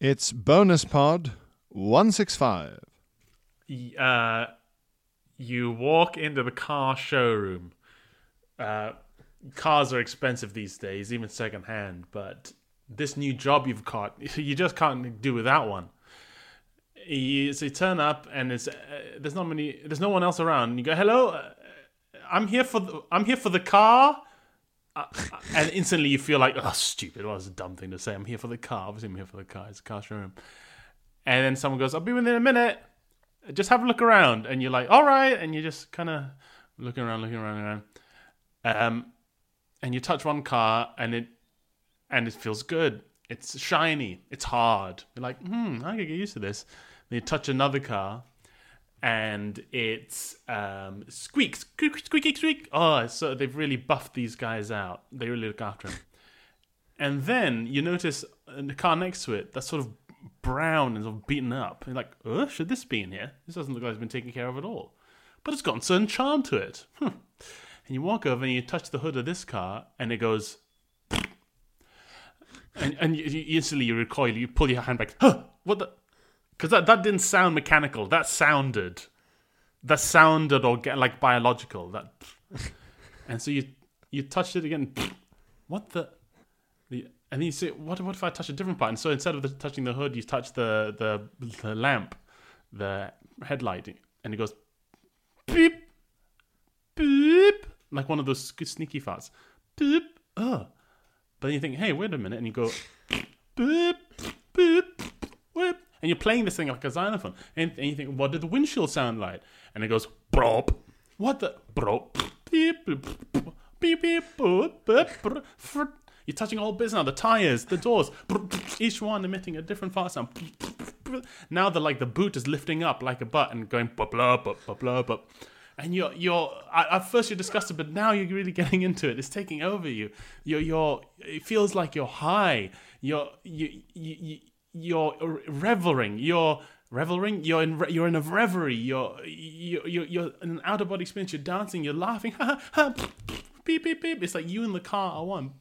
It's bonus pod 165. Uh, you walk into the car showroom. Uh, cars are expensive these days, even secondhand. But this new job you've got, you just can't do without one. You, so you turn up, and it's uh, there's not many, there's no one else around. You go, "Hello, uh, I'm here for the, I'm here for the car." Uh, and instantly you feel like, oh, stupid. What was a dumb thing to say? I'm here for the car. Obviously, I'm here for the car. It's a car showroom. And then someone goes, I'll be within a minute. Just have a look around. And you're like, all right. And you're just kind of looking around, looking around, around. Um, and you touch one car and it and it feels good. It's shiny. It's hard. You're like, hmm, I can get used to this. Then you touch another car and it's um, squeak, squeak, squeaky, squeak. Oh, so they've really buffed these guys out. They really look after them. And then you notice in the car next to it that's sort of brown and sort of beaten up. You're like, oh, should this be in here? This doesn't look like it's been taken care of at all. But it's got a certain charm to it. Hmm. And you walk over and you touch the hood of this car, and it goes. And, and you, you instantly you recoil, you pull your hand back. Huh, what the? Because that, that didn't sound mechanical. That sounded. That sounded orga- like biological. That. And so you you touched it again. What the? the and then you say, what, what if I touch a different part? And so instead of the, touching the hood, you touch the, the the lamp, the headlight, and it goes beep, beep, like one of those sneaky farts. Beep, oh. But then you think, hey, wait a minute, and you go beep, beep, and you're playing this thing like a xylophone, and, and you think, what did the windshield sound like? And it goes brop. What the brop? Beep, beep, beep, beep, You're touching all bits now. The tires, the doors, each one emitting a different fart sound. Now the like the boot is lifting up like a butt and going blah blah blah blah blah blah. And you're you're at first you're disgusted, but now you're really getting into it. It's taking over you. You're you're it feels like you're high. You're you you, you you're reveling. You're reveling. You're in you're in a reverie. You're you you're, you're in an out of body experience. You're dancing. You're laughing. Ha ha. Beep beep beep. It's like you and the car are one.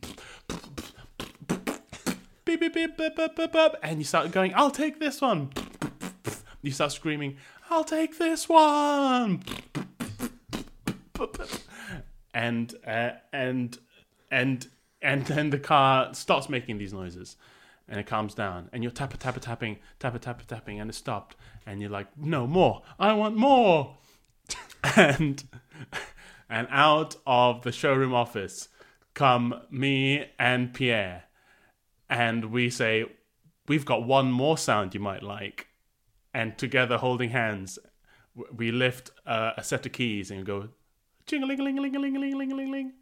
Beep beep beep beep beep beep beep. And you start going. I'll take this one. You start screaming. I'll take this one. And uh, and and and then the car stops making these noises and it calms down. And you're tappa tappa tapping tappa tappa tapping and it stopped. And you're like no more. I want more. And and out of the showroom office come me and pierre. And we say we've got one more sound you might like. And together holding hands we lift uh, a set of keys and go jing-a-ling-a-ling-a-ling-a-ling-a-ling-a-ling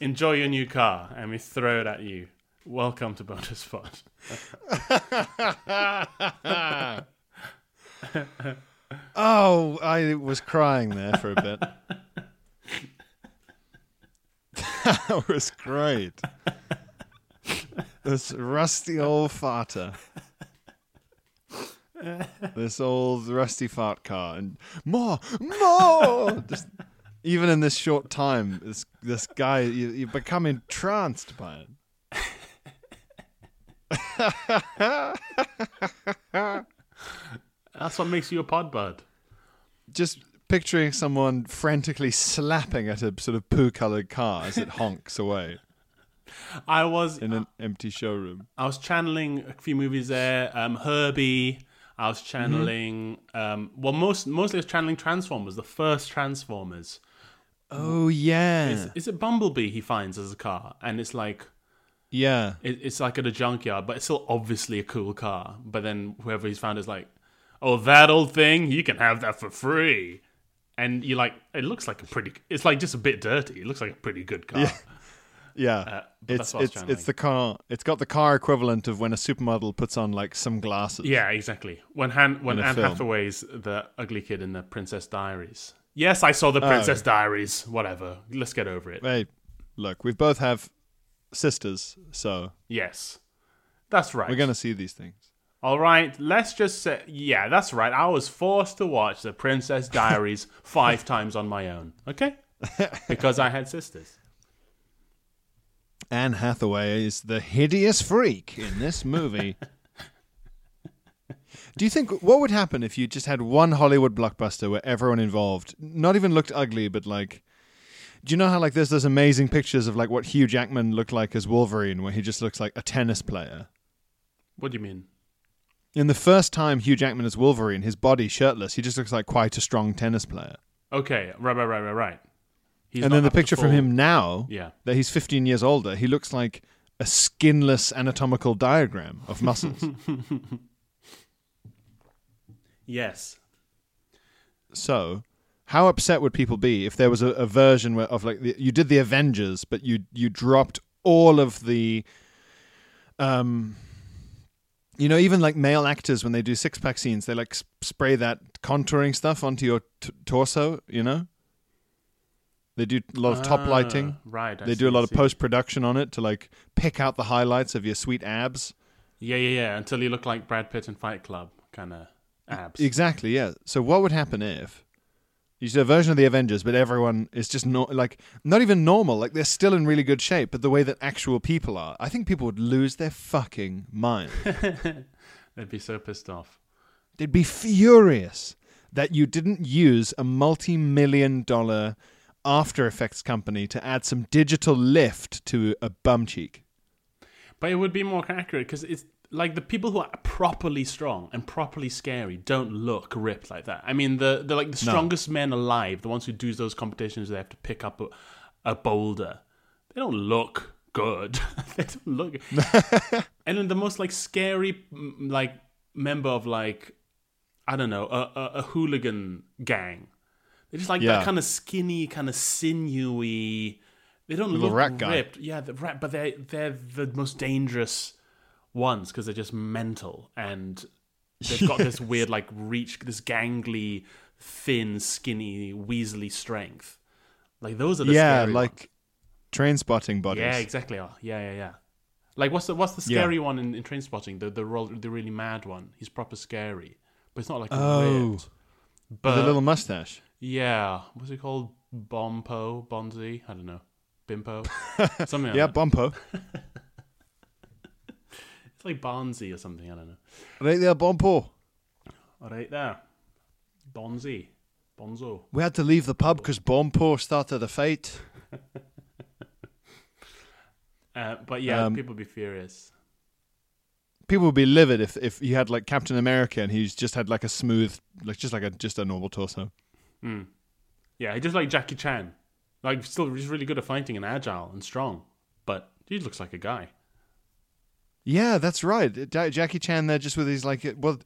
enjoy your new car and we throw it at you welcome to bonus spot Oh, I was crying there for a bit. that was great. This rusty old farter. This old rusty fart car and more, more. Just even in this short time, this this guy you, you become entranced by it. That's what makes you a pod bud Just picturing someone frantically slapping at a sort of poo-colored car as it honks away i was in an empty showroom. I was channeling a few movies there. Um, Herbie. I was channeling. Um, well, most mostly I was channeling Transformers, the first Transformers. Oh yeah, Is, is it Bumblebee he finds as a car, and it's like yeah. it, it's like at a junkyard, but it's still obviously a cool car. But then whoever he's found is like, oh, that old thing, you can have that for free. And you're like, it looks like a pretty. It's like just a bit dirty. It looks like a pretty good car. Yeah. Yeah, Uh, it's that's what I was it's it's the car. It's got the car equivalent of when a supermodel puts on like some glasses. Yeah, exactly. When Han, when Anne film. Hathaway's the ugly kid in the Princess Diaries. Yes, I saw the Princess Diaries. Whatever. Let's get over it. Hey, look, we both have sisters, so Yes, that's right. we're gonna see these things. All right. Let's just say, yeah, that's right. I was forced to watch the Princess Diaries five times on my own. Okay, because I had sisters. Anne Hathaway is the hideous freak in this movie. Do you think what would happen if you just had one Hollywood blockbuster where everyone involved not even looked ugly, but like, do you know how like there's those amazing pictures of like what Hugh Jackman looked like as Wolverine, where he just looks like a tennis player. What do you mean? In the first time Hugh Jackman as Wolverine, his body shirtless, he just looks like quite a strong tennis player. Okay, right, right, right, right, right. He's and then the picture from him now, Yeah. that he's 15 years older, he looks like a skinless anatomical diagram of muscles. Yes. so, how upset would people be if there was a, a version where, of like the, you did the Avengers, but you you dropped all of the, um, you know, even like male actors when they do six pack scenes, they like spray that contouring stuff onto your t- torso. You know, they do a lot of top Ah, lighting. Right. I They see, do a lot of post production on it to like pick out the highlights of your sweet abs. Yeah, yeah, yeah. Until you look like Brad Pitt in Fight Club, kind of abs. Exactly, yeah. So what would happen if you did a version of the Avengers, but everyone is just not like not even normal. Like they're still in really good shape, but the way that actual people are, I think people would lose their fucking mind. They'd be so pissed off. They'd be furious that you didn't use a multi-million dollar After Effects company to add some digital lift to a bum cheek. But it would be more accurate because it's like the people who are properly strong and properly scary don't look ripped like that. I mean, the the like the No. strongest men alive, the ones who do those competitions, they have to pick up a, a boulder. They don't look good. they don't look. and then the most like scary like member of like I don't know a, a, a hooligan gang. They're just like Yeah. that kind of skinny, kind of sinewy. They don't Little look rat guy. ripped. Yeah, the rat, but they they're the most dangerous ones because they're just mental and they've got this weird like reach, this gangly, thin, skinny, weaselly strength. Like those are the yeah, scary like ones. Trainspotting bodies. yeah, exactly. Oh, yeah, yeah, yeah. Like what's the what's the Yeah. scary one in, in Trainspotting? The the the really mad one. He's proper scary, but it's not like Oh. ripped. But a little mustache. yeah, what's he called? Bompo, Bonzi? I don't know. Bimpo, something. Like Yeah. Bompo. it's like Bonzi or something. I don't know. Right there, Bompo. Right there, Bonzi, Bonzo. We had to leave the pub because Bompo started a fight. Uh, but yeah, Um, people be furious. People would be livid if, if you had like Captain America and he's just had like a smooth, like just like a just a normal torso. Mm. Yeah, he just like Jackie Chan. Like, still, he's really good at fighting and agile and strong, but he looks like a guy. Yeah, that's right. Jackie Chan there, just with his like, well,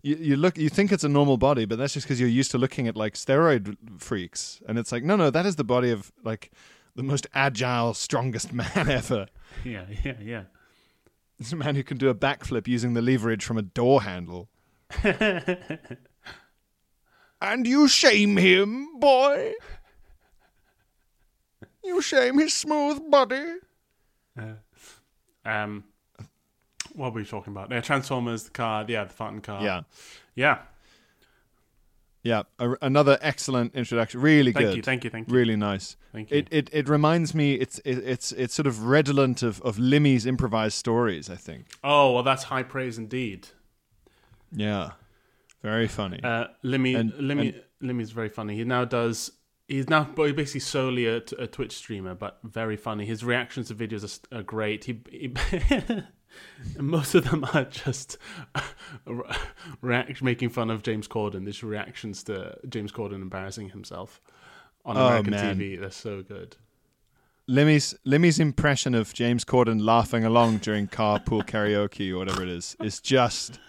you, you look, you think it's a normal body, but that's just because you're used to looking at like steroid freaks, and it's like, no, no, that is the body of like the most agile, strongest man ever. Yeah, yeah, yeah. It's a man who can do a backflip using the leverage from a door handle. and you shame him, boy. You shame his smooth body. Um, what were we talking about? Yeah, Transformers, the car, yeah, the Fountain car. Yeah, yeah. yeah. A, another excellent introduction. Really Thank good. Thank you, thank you, thank you, really nice. thank you. It, it it reminds me. It's it, it's it's sort of redolent of of Limmy's improvised stories. I think. oh well, that's high praise indeed. Yeah, very funny. Uh, Limmy, And- Limmy, Limmy's very funny. He now does. He's now basically solely a, a Twitch streamer, but very funny. His reactions to videos are, are great. He, he most of them are just uh, react making fun of James Corden. These reactions to James Corden embarrassing himself on Oh, American man. TV. They're so good. Limmy's Limmy's impression of James Corden laughing along during carpool karaoke or whatever it is is just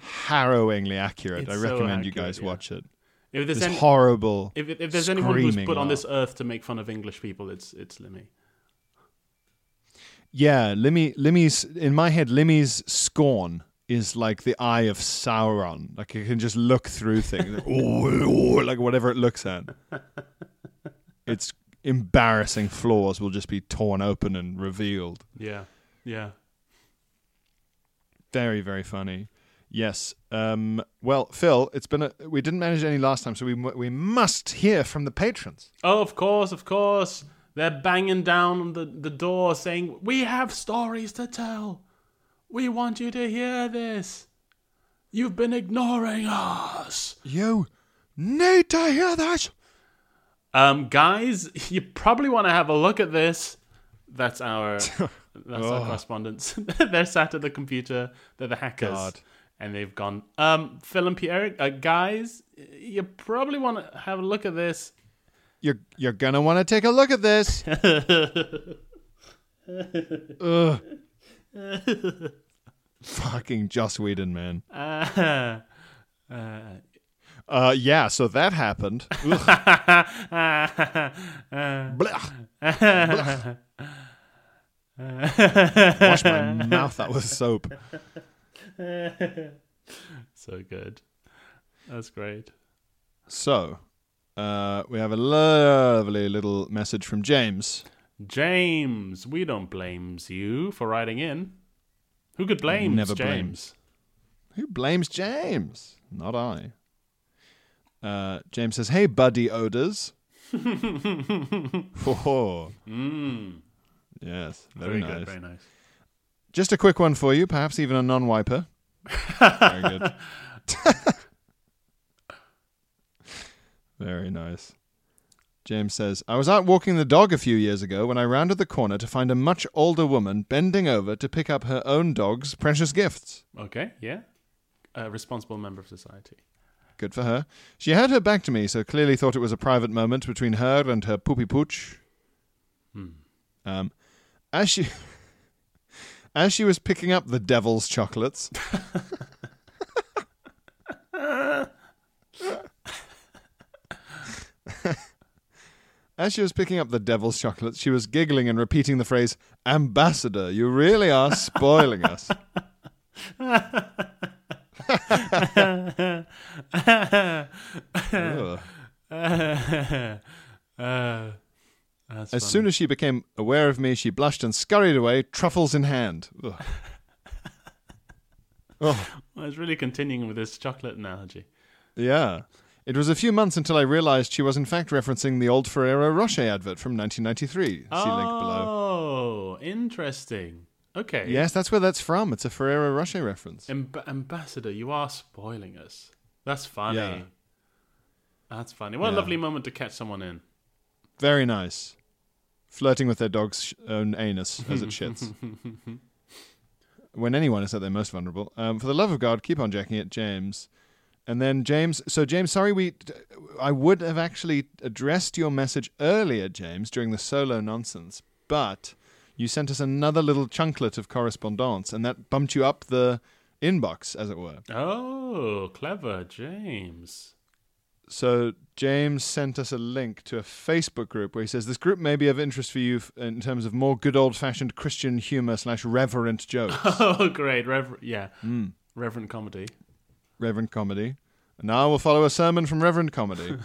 harrowingly accurate. It's I so recommend you accurate, guys yeah. watch it. If there's It's any, horrible. if, if there's anyone who's put on this earth to make fun of English people, it's it's Limmy. Yeah, Limmy Limmy's in my head. Limmy's scorn is like the eye of Sauron. Like you can just look through things, oh, like whatever it looks at. Its embarrassing flaws will just be torn open and revealed. Yeah, yeah. Very, very funny. Yes. Um, well, Phil, it's been a. We didn't manage any last time, so we we must hear from the patrons. Oh, of course, of course. They're banging down on the, the door saying, We have stories to tell. We want you to hear this. You've been ignoring us. You need to hear this. Um, guys, you probably want to have a look at this. That's our that's our correspondents. They're sat at the computer. They're the hackers, God. and they've gone. Um, Phil and Pierre, uh, guys, you probably want to have a look at this. You're you're gonna want to take a look at this. Ugh. Fucking Joss Whedon, man. Uh, uh, Uh, yeah. So that happened. Blah. Blah. Wash my mouth out with soap. so good. That's great. So, uh, we have a lovely little message from James. James, we don't blames you for writing in. Who could blame Never James? blames. Who blames James? Not I. Uh, James says, "Hey, buddy odors." oh, Mm, yes, very very, nice. good, very nice. Just a quick one for you, perhaps even a non-wiper. very good. very nice. James says, I was out walking the dog a few years ago when I rounded the corner to find a much older woman bending over to pick up her own dog's precious gifts. Okay, yeah. A responsible member of society. Good for her. She had her back to me, so clearly thought it was a private moment between her and her poopy pooch. Um, as she as she was picking up the devil's chocolates, as she was picking up the devil's chocolates, she was giggling and repeating the phrase "Ambassador, you really are spoiling us." Uh, As soon as she became aware of me, she blushed and scurried away, truffles in hand. Ugh. oh, I was really continuing with this chocolate analogy. yeah. It was a few months until I realized she was in fact referencing the old Ferrero Rocher advert from 1993. See link below. Oh, interesting. Okay. Yes, that's where that's from. It's a Ferrero Rocher reference. Amb- ambassador, you are spoiling us. That's funny. Yeah. That's funny. What a lovely moment to catch someone in. Very nice. Flirting with their dog's own anus as it shits. when anyone is at their most vulnerable. Um, for the love of God, keep on jacking it, James. And then James. So James, sorry, we. I would have actually addressed your message earlier, James, during the solo nonsense, but you sent us another little chunklet of correspondence, and that bumped you up the inbox, as it were. Oh, clever, James. So James sent us a link to a Facebook group where he says this group may be of interest for you f- in terms of more good old fashioned Christian humor slash reverent jokes, Oh, great. Rever- yeah. Hmm. Reverend comedy. Reverent comedy. And now we'll follow a sermon from Reverend Comedy.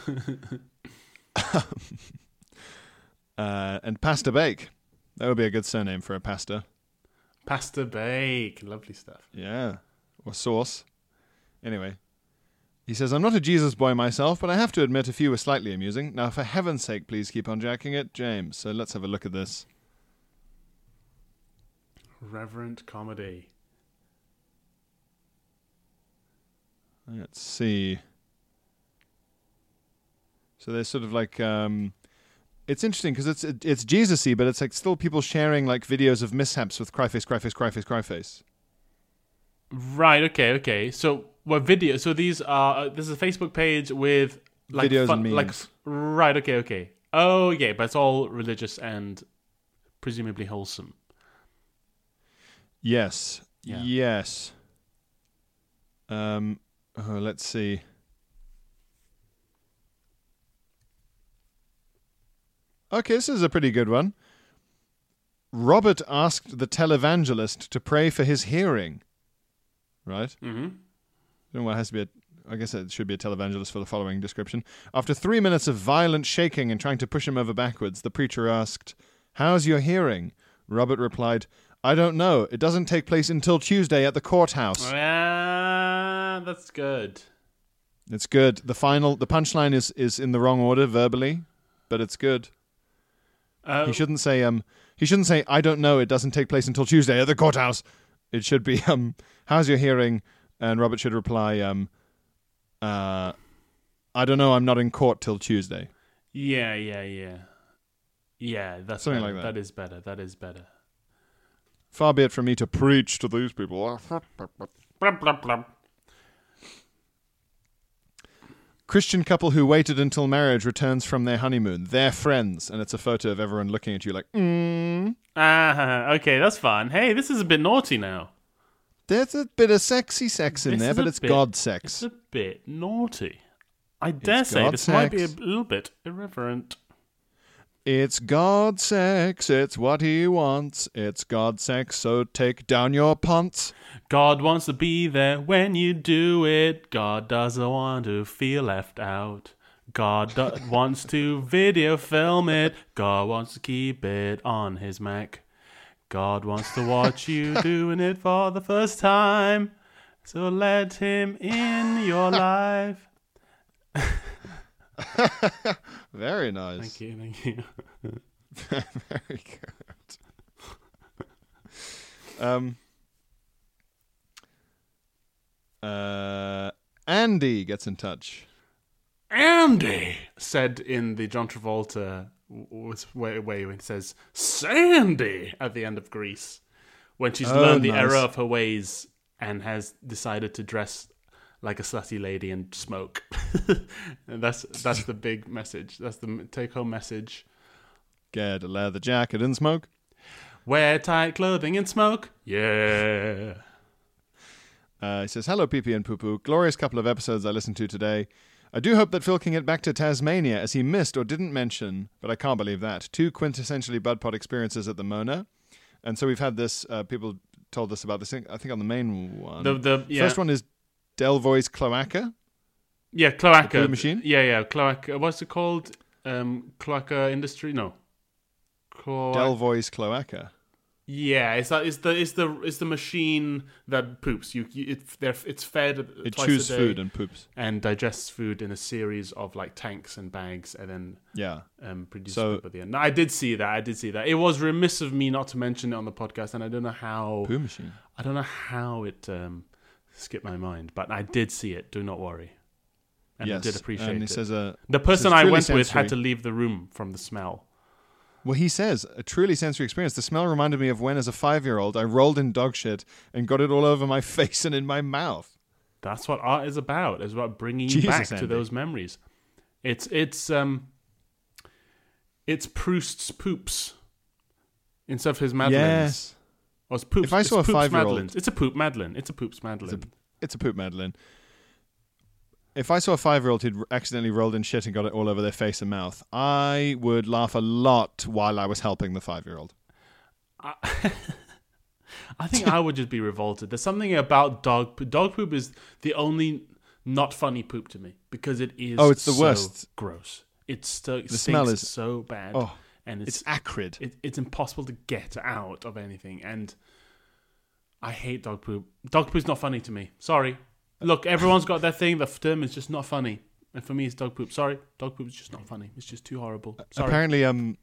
uh, and Pastor Bake. That would be a good surname for a pastor. Pasta bake. Lovely stuff. Yeah. Or sauce. Anyway. He says, I'm not a Jesus boy myself, but I have to admit a few were slightly amusing. Now, for heaven's sake, please keep on jacking it, James. So let's have a look at this. Reverend comedy. Let's see. So there's sort of like um, it's interesting because it's it, it's Jesus-y, but it's like still people sharing like videos of mishaps with cryface, cryface, cryface, cryface. Right. Okay. Okay. So what video? So these are uh, this is a Facebook page with like Videos fun, and like memes. right. Okay. Okay. Oh yeah, but it's all religious and presumably wholesome. Yes, Yeah. yes. Um, oh, let's see. Okay, this is a pretty good one. Robert asked the televangelist to pray for his hearing. Right? Mm-hmm. I don't know why it has to be a. I guess it should be a televangelist for the following description. After three minutes of violent shaking and trying to push him over backwards, the preacher asked, How's your hearing? Robert replied, I don't know. It doesn't take place until Tuesday at the courthouse. Ah, that's good. It's good. The final, the punchline is, is in the wrong order verbally, but it's good. Uh, He shouldn't say, um, he shouldn't say, I don't know. It doesn't take place until Tuesday at the courthouse. It should be, um, how's your hearing? and Robert should reply, um, uh, "I don't know. I'm not in court till Tuesday." Yeah, yeah, yeah. Yeah, that's Something better. like that. That is better. That is better. Far be it from me to preach to these people. Christian couple who waited until marriage returns from their honeymoon. They're friends, and it's a photo of everyone looking at you like, mm. Ah, okay, that's fun. Hey, this is a bit naughty now. There's a bit of sexy sex in This there, but it's bit- God It's sex. a bit naughty. I dare say God this might be a little bit irreverent. It's God sex. It's what he wants. It's God sex. So take down your pants. God wants to be there when you do it. God doesn't want to feel left out. God do- wants to video film it. God wants to keep it on his Mac. God wants to watch you doing it for the first time. So let him in your life. Very nice. Thank you, thank you. Very good. Um. Uh, Andy gets in touch. Andy said in the John Travolta way, way when it says Sandy at the end of Grease, when she's Oh, learned the nice. error of her ways and has decided to dress like a slutty lady and smoke. And that's that's the big message. That's the take home message. Get a leather jacket and smoke. Wear tight clothing and smoke. Yeah. Uh, he says, Hello, PP and Poo Poo. Glorious couple of episodes I listened to today. I do hope that Phil can get back to Tasmania as he missed or didn't mention, but I can't believe that. Two quintessentially Budpod experiences at the Mona. And so we've had this, uh, people told us about this, thing, I think on the main one. The the yeah. First one is Delvoye's Cloaca. Yeah, cloaca. Machine? Yeah, yeah, cloaca. What's it called? Um, cloaca industry? No. Cloaca. Delvoye's Cloaca. Yeah, it's that. It's the it's the it's the machine that poops. You, you it, it's fed It twice chews a day food and poops. and digests food in a series of like tanks and bags, and then Yeah. um, produces So- poop at the end. No, I did see that. I did see that. It was remiss of me not to mention it on the podcast, and I don't know how. Poo machine. I don't know how it um, skipped my mind, but I did see it. Do not worry. And yes. I did appreciate and he it. says, uh, the person it's I went with had to leave the room from the smell. Well, he says, a truly sensory experience. The smell reminded me of when, as a five year old, I rolled in dog shit and got it all over my face and in my mouth. That's what art is about. It's about bringing you back to those memories. It's it's um it's Proust's poops instead of his Madeleines. Yes. Or it's poops. If I saw it's a five-year-old- It's a poop Madeleine. It's a poops Madeleine. It's a poop Madeleine. If I saw a five year old who'd accidentally rolled in shit and got it all over their face and mouth, I would laugh a lot while I was helping the five year old. I think I would just be revolted. There's something about dog poop. Dog poop is the only not funny poop to me because it is Oh, it's the so worst. gross. It's so it The smell is- so bad. Oh, and it's it's acrid. it, it's impossible to get out of anything and i hate dog poop dog poop's not funny to me sorry look everyone's got their thing the term is just not funny and for me it's dog poop sorry dog poop is just not funny it's just too horrible sorry Apparently, um,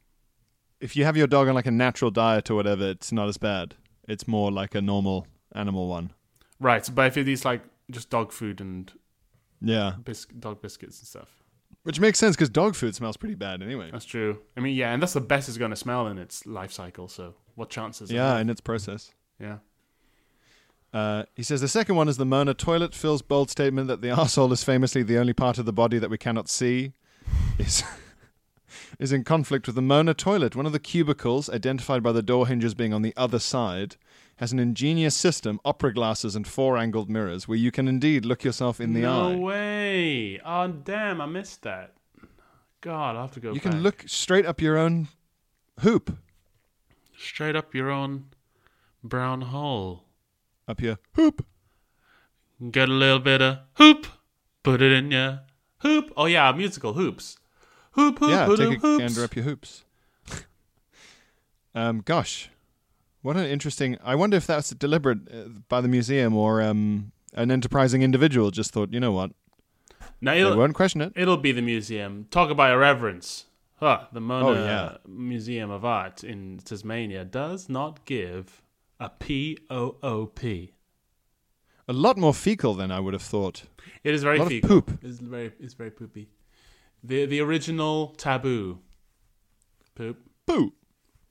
if you have your dog on like a natural diet or whatever, it's not as bad. It's more like a normal animal one. right but if it is like just dog food and Yeah. bis- dog biscuits and stuff Which makes sense because dog food smells pretty bad anyway. that's true i mean yeah and that's the best it's going to smell in its life cycle so what chances Yeah, in its process. yeah Uh, he says the second one is the Mona toilet. Phil's bold statement that the arsehole is famously the only part of the body that we cannot see is is in conflict with the Mona toilet. One of the cubicles, identified by the door hinges being on the other side, has an ingenious system, opera glasses and four-angled mirrors, where you can indeed look yourself in the no eye. No way oh damn i missed that god i'll have to go You back. can look straight up your own hoop, straight up your own brown hole. Up your hoop. Get a little bit of hoop, put it in your hoop. Oh yeah, musical hoops. Hoop hoop yeah, hoop take a hoops. gander up your hoops. um, gosh, what an interesting. I wonder if that's deliberate uh, by the museum or um, an enterprising individual just thought, you know what, Now they it'll, won't question it. it'll be the museum. Talk about irreverence. Huh, the Mona Oh, yeah. Museum of Art in Tasmania does not give a P O O P. A lot more fecal than I would have thought. It is very A lot of poop. It's very it's very poopy. The the original taboo. Poop. Poo.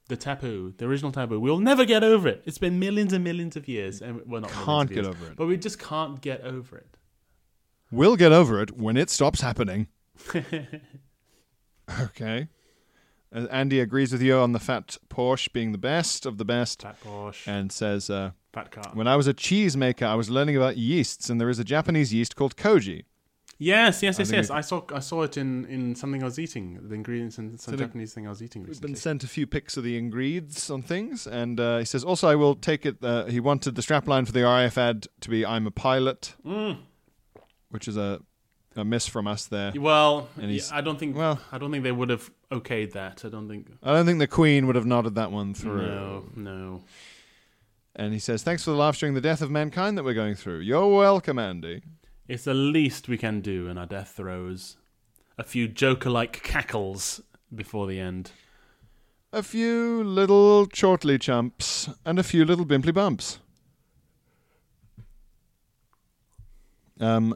The taboo. The original taboo. We'll never get over it. It's been millions and millions of years and well not Can't get years, over it. But we just can't get over it. We'll get over it when it stops happening. okay. Uh, Andy agrees with you on the fat Porsche being the best of the best Fat Porsche. and says, uh, fat car. When I was a cheesemaker, I was learning about yeasts, and there is a Japanese yeast called koji. Yes, yes, yes, think yes. we- I saw I saw it in, in something I was eating. The ingredients in some So Japanese thing I was eating We've recently. been sent a few pics of the ingredients on things, and uh, he says, also, I will take it. Uh, he wanted the strapline for the RAF ad to be I'm a pilot, Mm. which is a, a miss from us there. Well, And he's- yeah, I don't think well- I don't think they would have okayed that. I don't think. I don't think the Queen would have nodded that one through. No, no. And he says, thanks for the laughs during the death of mankind that we're going through. You're welcome, Andy. It's the least we can do in our death throes. A few Joker-like cackles before the end. A few little chortly chumps and a few little bimply bumps. Um,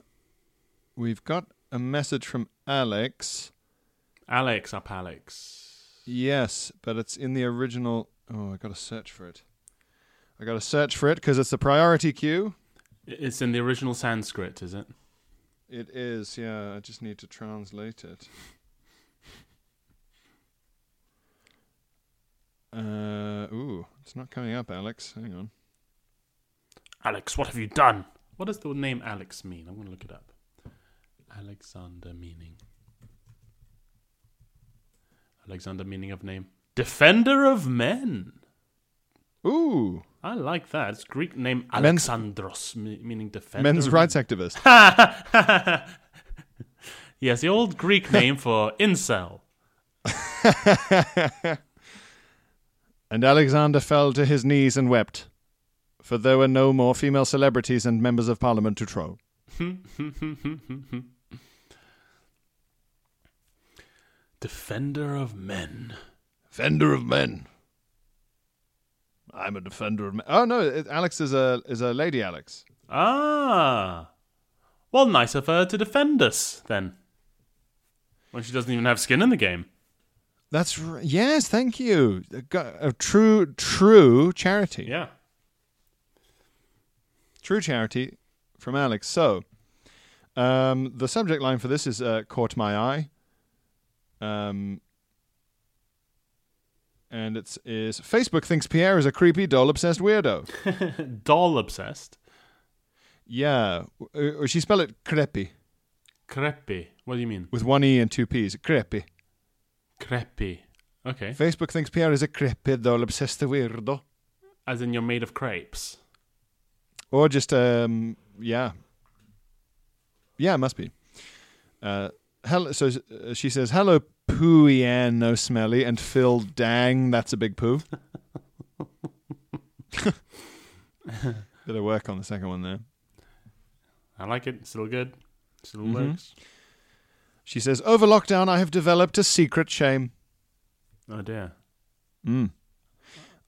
we've got a message from Alex. Alex, up Alex. Yes, but it's in the original. Oh, I got to search for it. I got to search for it because it's a priority queue. It's in the original Sanskrit, is it? It is, yeah. I just need to translate it. Uh, ooh, it's not coming up, Alex. Hang on. Alex, what have you done? What does the name Alex mean? I'm going to look it up. Alexander meaning. Alexander meaning of name. Defender of men. Ooh, I like that. It's Greek name Alexandros, me- meaning defender. men's rights activist. yes, the old Greek name for incel. and Alexander fell to his knees and wept, for there were no more female celebrities and members of parliament to trow. Defender of men. Defender of men. I'm a defender of men. Oh no, it, Alex is a is a lady. Alex. Ah. Well, nice of her to defend us, then. When she doesn't even have skin in the game. That's r- yes. Thank you. A, a true true charity. Yeah. True charity from Alex. So, um, the subject line for this is uh, "Caught My Eye," um, and it's is Facebook thinks Pierre is a creepy doll obsessed weirdo. Doll obsessed. yeah, uh, uh, she spelled it creepy Creepy. What do you mean? with one e and two p's. Creepy. Creepy. Okay. Facebook thinks Pierre is a creepy doll obsessed weirdo, As in you're made of crepes. or just um, yeah, yeah, it must be. Uh, hello. So uh, she says, "Hello, poo Ian, no smelly," and Phil, dang, that's a big poo. Bit of work on the second one there. I like it. It's still good. Still Mhm. works. She says, "Over lockdown, I have developed a secret shame. Oh dear. Mm.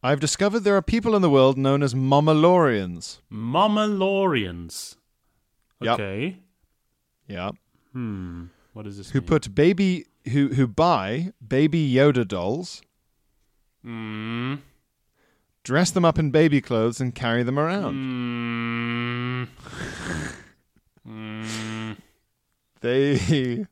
I've discovered there are people in the world known as Momalorians. Mamalorians. Yep. Okay. Yeah, Hmm. What does this who mean? put baby who who buy baby Yoda dolls, Hmm. dress them up in baby clothes, and carry them around. Hmm. Hmm. They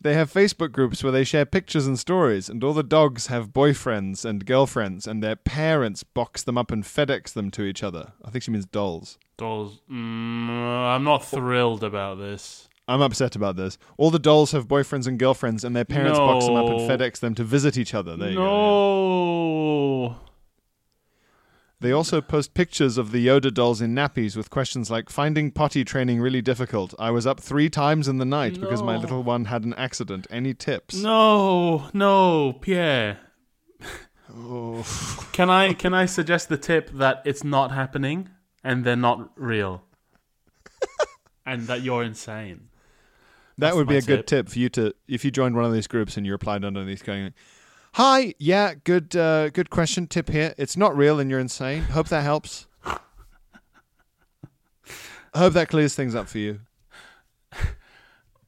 they have Facebook groups where they share pictures and stories, and all the dogs have boyfriends and girlfriends, and their parents box them up and FedEx them to each other. I think she means dolls. Dolls. Mm, I'm not thrilled about this. I'm upset about this. All the dolls have boyfriends and girlfriends, and their parents box them up and FedEx them to visit each other. There you go. yeah. no. They also post pictures of the Yoda dolls in nappies with questions like "Finding potty training really difficult. I was up three times in the night because my little one had an accident. Any tips?" No, no, Pierre. Oh. Can I can I suggest the tip that it's not happening and they're not real, and that you're insane? That would be a good tip for you to if you joined one of these groups and you replied underneath going, "Hi, yeah, good, uh, good question. Tip here. It's not real and you're insane. Hope that helps." Hope that clears things up for you.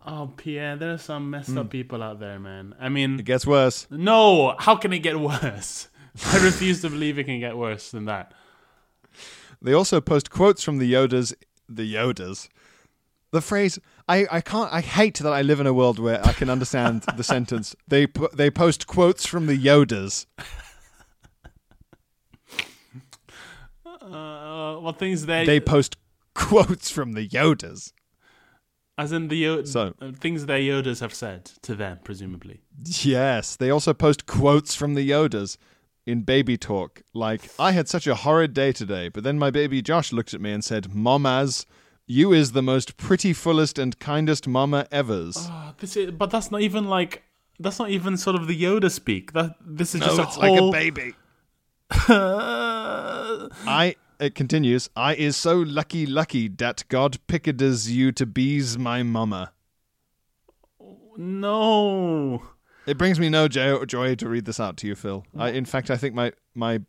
Oh, Pierre, there are some messed up people out there, man. I mean, It gets worse. no, how can it get worse? I refuse to believe it can get worse than that. They also post quotes from the Yodas. The Yodas. The phrase I, I can't I hate that I live in a world where I can understand the sentence. They po- they post quotes from the Yodas. Uh, what things they, They post quotes from the Yodas. as in the Yo- So- uh, things their Yodas have said to them, presumably. Yes, they also post quotes from the Yodas in baby talk. Like, I had such a horrid day today, but then my baby Josh looked at me and said, Mommas, you is the most pretty, fullest, and kindest mama evers. Oh, this is, but that's not even like that's not even sort of the Yoda speak. That this is no, just a it's like a baby. I it continues. I is so lucky, lucky dat God pickades you to bees my mama. no. It brings me no joy to read this out to you, Phil. I, in fact, I think my my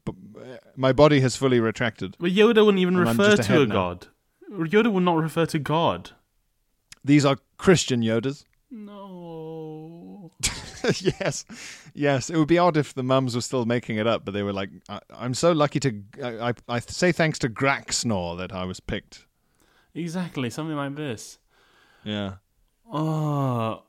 my body has fully retracted. But Yoda wouldn't even refer just to a now. god. Yoda would not refer to God. These are Christian Yodas. No. yes, yes. It would be odd if the mums were still making it up, but they were like, I, "I'm so lucky to." I, I, I say thanks to Graxnor that I was picked. Exactly, something like this. Yeah. Oh,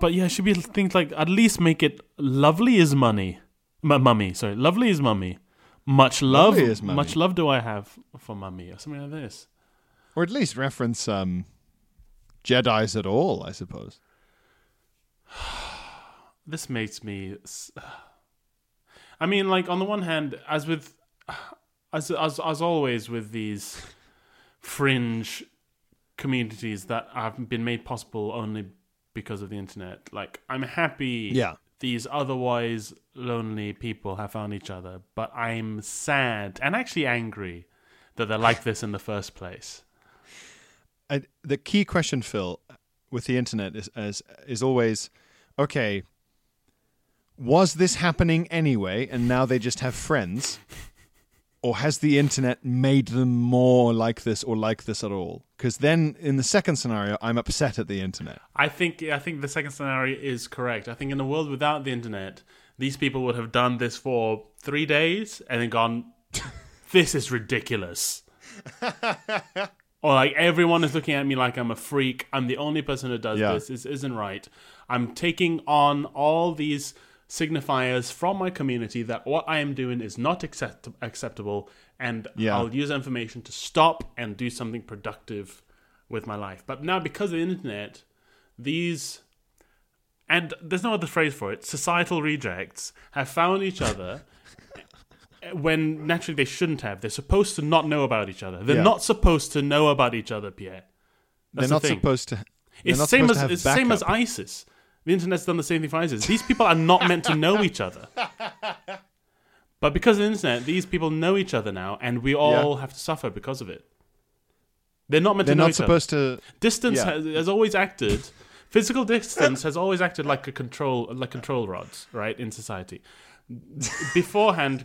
but yeah, it should be things like at least make it lovely is money, M- mummy. Sorry, lovely is mummy. Much love, much love do I have for mummy, or something like this. Or at least reference um, Jedi's at all, I suppose. This makes me. I mean, like on the one hand, as with, as as as always with these fringe communities that have been made possible only because of the internet. Like, I'm happy. Yeah. These otherwise lonely people have found each other, but I'm sad and actually angry that they're like this in the first place. I, the key question, Phil, with the internet is, is is always, okay. Was this happening anyway, and now they just have friends, or has the internet made them more like this or like this at all? Because then, in the second scenario, I'm upset at the internet. I think I think the second scenario is correct. I think in a world without the internet, these people would have done this for three days and then gone, "This is ridiculous." or like everyone is looking at me like I'm a freak. I'm the only person who does Yeah. this. This isn't right. I'm taking on all these signifiers from my community that what I am doing is not accept- acceptable, and Yeah. I'll use information to stop and do something productive with my life. But now, because of the internet, these and there's no other phrase for it societal rejects have found each other when naturally they shouldn't have they're supposed to not know about each other they're Yeah. not supposed to know about each other pierre That's they're not thing. supposed to. it's the same as it's the same as isis the internet's done the same thing for isis these people are not meant to know each other but because of the internet these people know each other now and we all have to suffer because of it they're not meant to know. They're to know not each supposed to. distance yeah. has, has always acted physical distance has always acted like a control like control rods right in society beforehand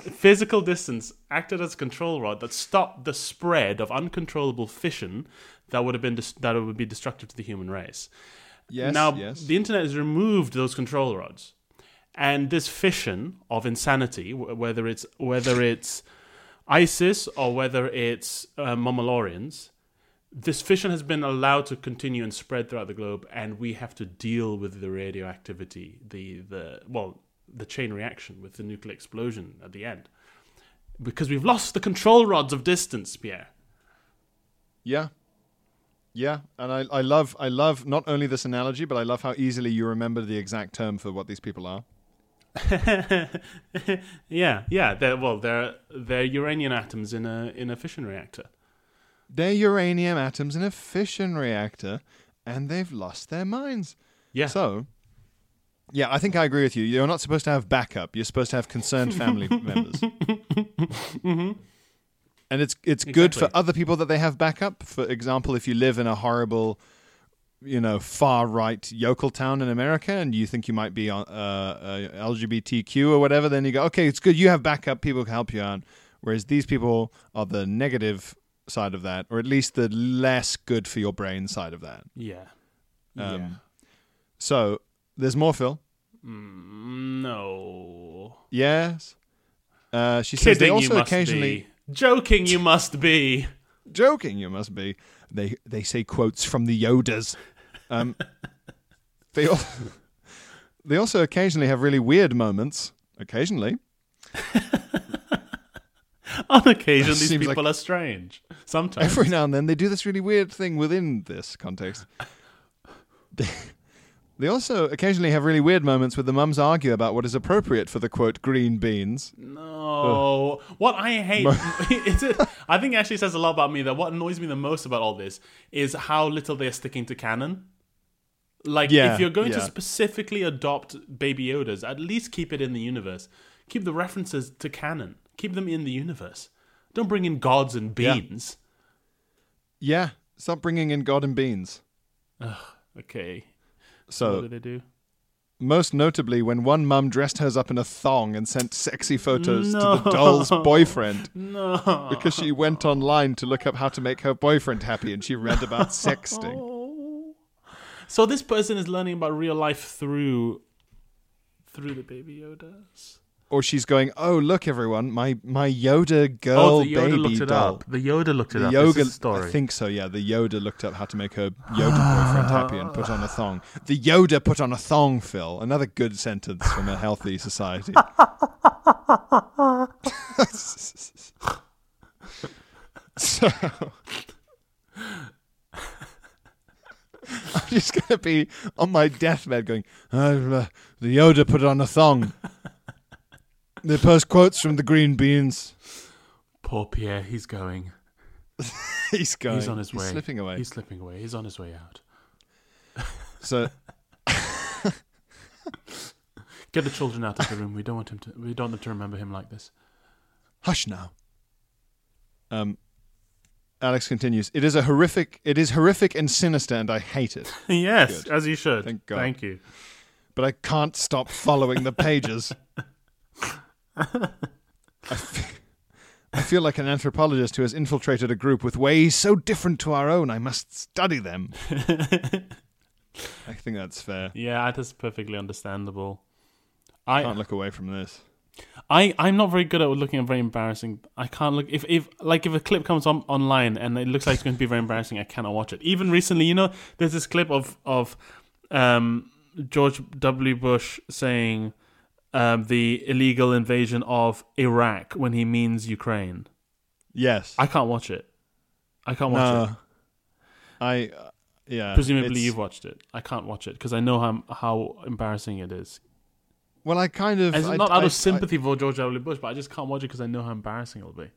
physical distance acted as a control rod that stopped the spread of uncontrollable fission that would have been dis- that would be destructive to the human race Yes. now yes. the internet has removed those control rods and this fission of insanity wh- whether it's whether it's isis or whether it's uh, Momolorians, this fission has been allowed to continue and spread throughout the globe and we have to deal with the radioactivity the the well the chain reaction with the nuclear explosion at the end because we've lost the control rods of distance pierre Yeah. Yeah, and I, I love I love not only this analogy, but I love how easily you remember the exact term for what these people are. yeah yeah they're well they're they're uranium atoms in a in a fission reactor They're uranium atoms in a fission reactor, and they've lost their minds. yeah So, yeah, I think I agree with you. You're not supposed to have backup. You're supposed to have concerned family members. And it's it's good for other people that they have backup. For example, if you live in a horrible, you know, far right yokel town in America, and you think you might be on uh, uh, LGBTQ or whatever, then you go, okay, it's good. You have backup. People can help you out. Whereas these people are the negative side of that, or at least the less good for your brain side of that. Yeah. Um, yeah. So there's more, Phil. Mm, no. Yes. Uh, she says they Kidding also occasionally be. Joking you must be. joking. You must be. They they say quotes from the Yodas. Um, they al- they also occasionally have really weird moments. Occasionally, On occasion, these people are strange. Sometimes. every now and then they do this really weird thing within this context. They, they also occasionally have really weird moments where the mums argue about what is appropriate for the quote green beans. No. What I hate is it I think it actually says a lot about me that what annoys me the most about all this is how little they're sticking to canon. Like Yeah, if you're going to specifically adopt Baby Yodas, at least keep it in the universe. Keep the references to canon. Keep them in the universe. Don't bring in gods and beans. Yeah, stop bringing in God and beans. Okay. So what did they do? Most notably, when one mum dressed hers up in a thong and sent sexy photos to the doll's boyfriend No. because she went online to look up how to make her boyfriend happy and she read about sexting. Oh. So this person is learning about real life through through the Baby Yodas. Or she's going, "Oh, look, everyone, my my Yoda girl oh, the Yoda baby looked it doll." up. The Yoda looked it The up. yoga, This is the story. I think so. Yeah, the Yoda looked up how to make her Yoda boyfriend happy and put on a thong. The Yoda put on a thong, Phil. Another good sentence from a healthy society. so, I'm just gonna be on my deathbed going, uh, "The Yoda put on a thong." They post quotes from the green beans. Poor Pierre, he's going. He's going. He's on his way. slipping away. He's slipping away. He's on his way out. So Get the children out of the room. We don't want him to. We don't want them to remember him like this. hush now. Um, Alex continues. It is a horrific. It is horrific and sinister, and I hate it. yes, Good. as you should. Thank God. Thank you. But I can't stop following the pages. I, f- I feel like an anthropologist who has infiltrated a group with ways so different to our own. I must study them. I think that's fair. Yeah, that is perfectly understandable. I Can't look away from this. I I'm not very good at looking at very embarrassing. I can't look if if like if a clip comes on online and it looks like it's going to be very embarrassing. I cannot watch it. Even recently, you know, there's this clip of of um, George W. Bush saying um, the illegal invasion of Iraq when he means Ukraine. Yes. I can't watch it. I can't watch it. I. Uh, yeah. Presumably, it's- you've watched it. I can't watch it because I know how how embarrassing it is. Well, I kind of. I- not out I- of sympathy for George W. Bush, but I just can't watch it because I know how embarrassing it'll be.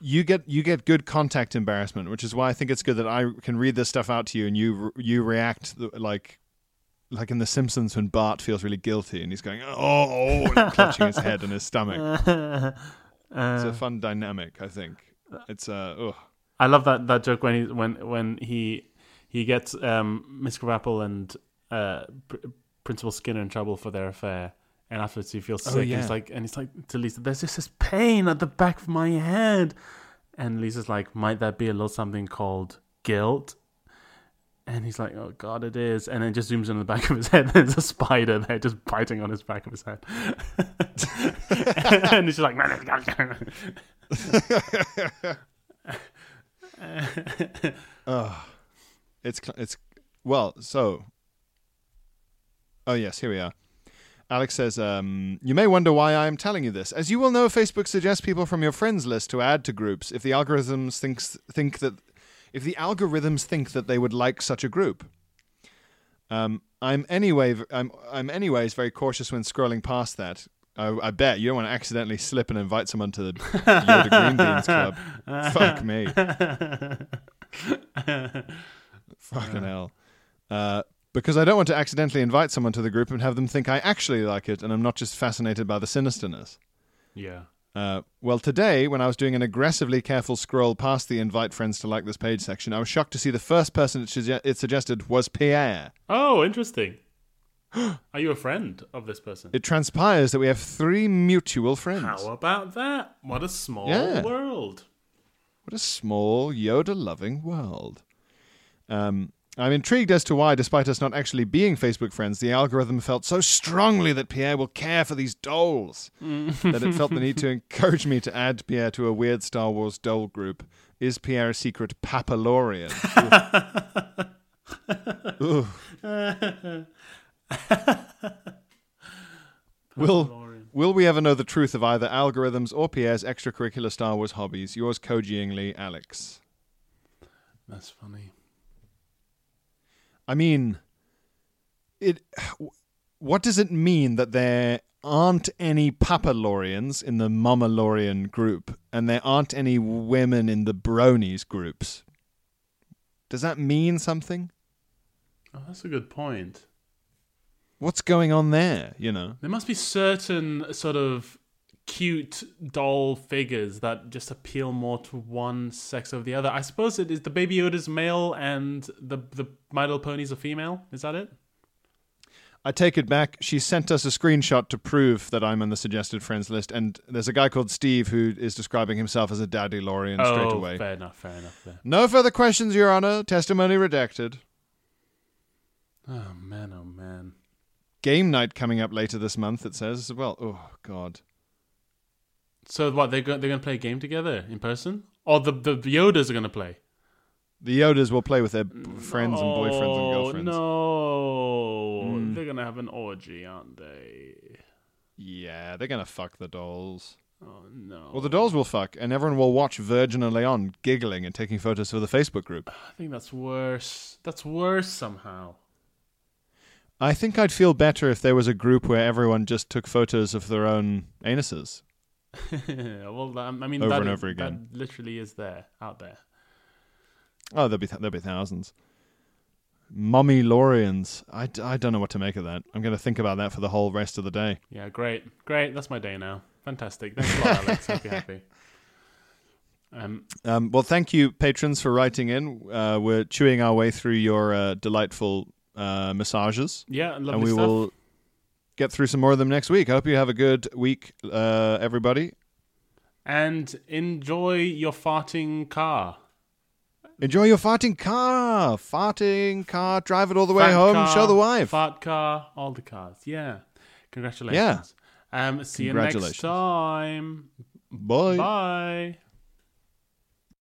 you get you get good contact embarrassment, which is why I think it's good that I can read this stuff out to you and you you react like like in The Simpsons when Bart feels really guilty and he's going oh, oh and clutching his head and his stomach. It's Uh, a fun dynamic, I think. It's uh, ugh. I love that, that joke when he when when he he gets um, Miss Krabappel and uh, Pr- Principal Skinner in trouble for their affair, and afterwards he feels Oh, sick. And yeah. he's like, and he's like to Lisa, "There's just this pain at the back of my head," and Lisa's like, "Might that be a little something called guilt?" And he's like, "Oh God, it is." And then just zooms in on the back of his head. There's a spider there, just biting on his back of his head. and he's like, Ugh. It's cl- it's well, so Oh yes, here we are. Alex says, um, "You may wonder why I am telling you this. As you will know, Facebook suggests people from your friends list to add to groups if the algorithms thinks think that if the algorithms think that they would like such a group. Um, I'm anyway I'm I'm anyways very cautious when scrolling past that. I, I bet you don't want to accidentally slip and invite someone to the Yoda Green Beans Club. Fuck me. Fucking hell. Uh, because I don't want to accidentally invite someone to the group and have them think I actually like it and I'm not just fascinated by the sinisterness. yeah. Uh, well, today, when I was doing an aggressively careful scroll past the invite friends to like this page section, I was shocked to see the first person it, suge- it suggested was Pierre. Oh, interesting. Are you a friend of this person? It transpires that we have three mutual friends. How about that? What a small Yeah. world. What a small, Yoda loving world. Um, I'm intrigued as to why, despite us not actually being Facebook friends, the algorithm felt so strongly that Pierre will care for these dolls mm. that it felt the need to encourage me to add Pierre to a weird Star Wars doll group. Is Pierre a secret Papalorian? Ooh. Ooh. will Will we ever know the truth of either algorithms or Pierre's extracurricular Star Wars hobbies? Yours cogyingly, Alex. That's funny. I mean, it. What does it mean that there aren't any Papalorians in the Mamalorian group, and there aren't any women in the Bronies groups? Does that mean something? Oh, that's a good point. What's going on there? You know, There must be certain sort of cute doll figures that just appeal more to one sex over the other. I suppose it is the Baby Yoda's male and the the My Little Ponies are female. Is that it? I take it back. She sent us a screenshot to prove that I'm on the suggested friends list, and there's a guy called Steve who is describing himself as a daddy Lorian straight oh, away. fair enough. Fair enough. There. No further questions, Your Honor. Testimony redacted. Oh man. Oh man. Game night coming up later this month. It says as well. Oh God. So what? They're go- they're going to play a game together in person, or the the Yodas are going to play? The Yodas will play with their b- friends and boyfriends and Oh, girlfriends. No, Mm. they're gonna have an orgy, aren't they? Yeah, they're gonna fuck the dolls. Oh no. Well, the dolls will fuck, and everyone will watch Virgin and Leon giggling and taking photos for the Facebook group. I think that's worse. That's worse somehow. I think I'd feel better if there was a group where everyone just took photos of their own anuses. well, I mean, Over that and over again. That literally is there, out there. Oh, there'll be th- there'll be thousands. Mummy Lorians. I, d- I don't know what to make of that. I'm going to think about that for the whole rest of the day. Yeah, great, great. That's my day now. Fantastic. Thanks a lot, Alex. Hope you're happy. Um, Um, well, thank you, patrons, for writing in. Uh, we're chewing our way through your uh, delightful uh, massages, yeah, lovely and we stuff. will get through some more of them next week. I hope you have a good week, uh, everybody. And enjoy your farting car. Enjoy your farting car. Farting car. Drive it all the way home. car, show the wife. Fart car, all the cars. Yeah. Congratulations. Um, see you next time. Bye. Bye.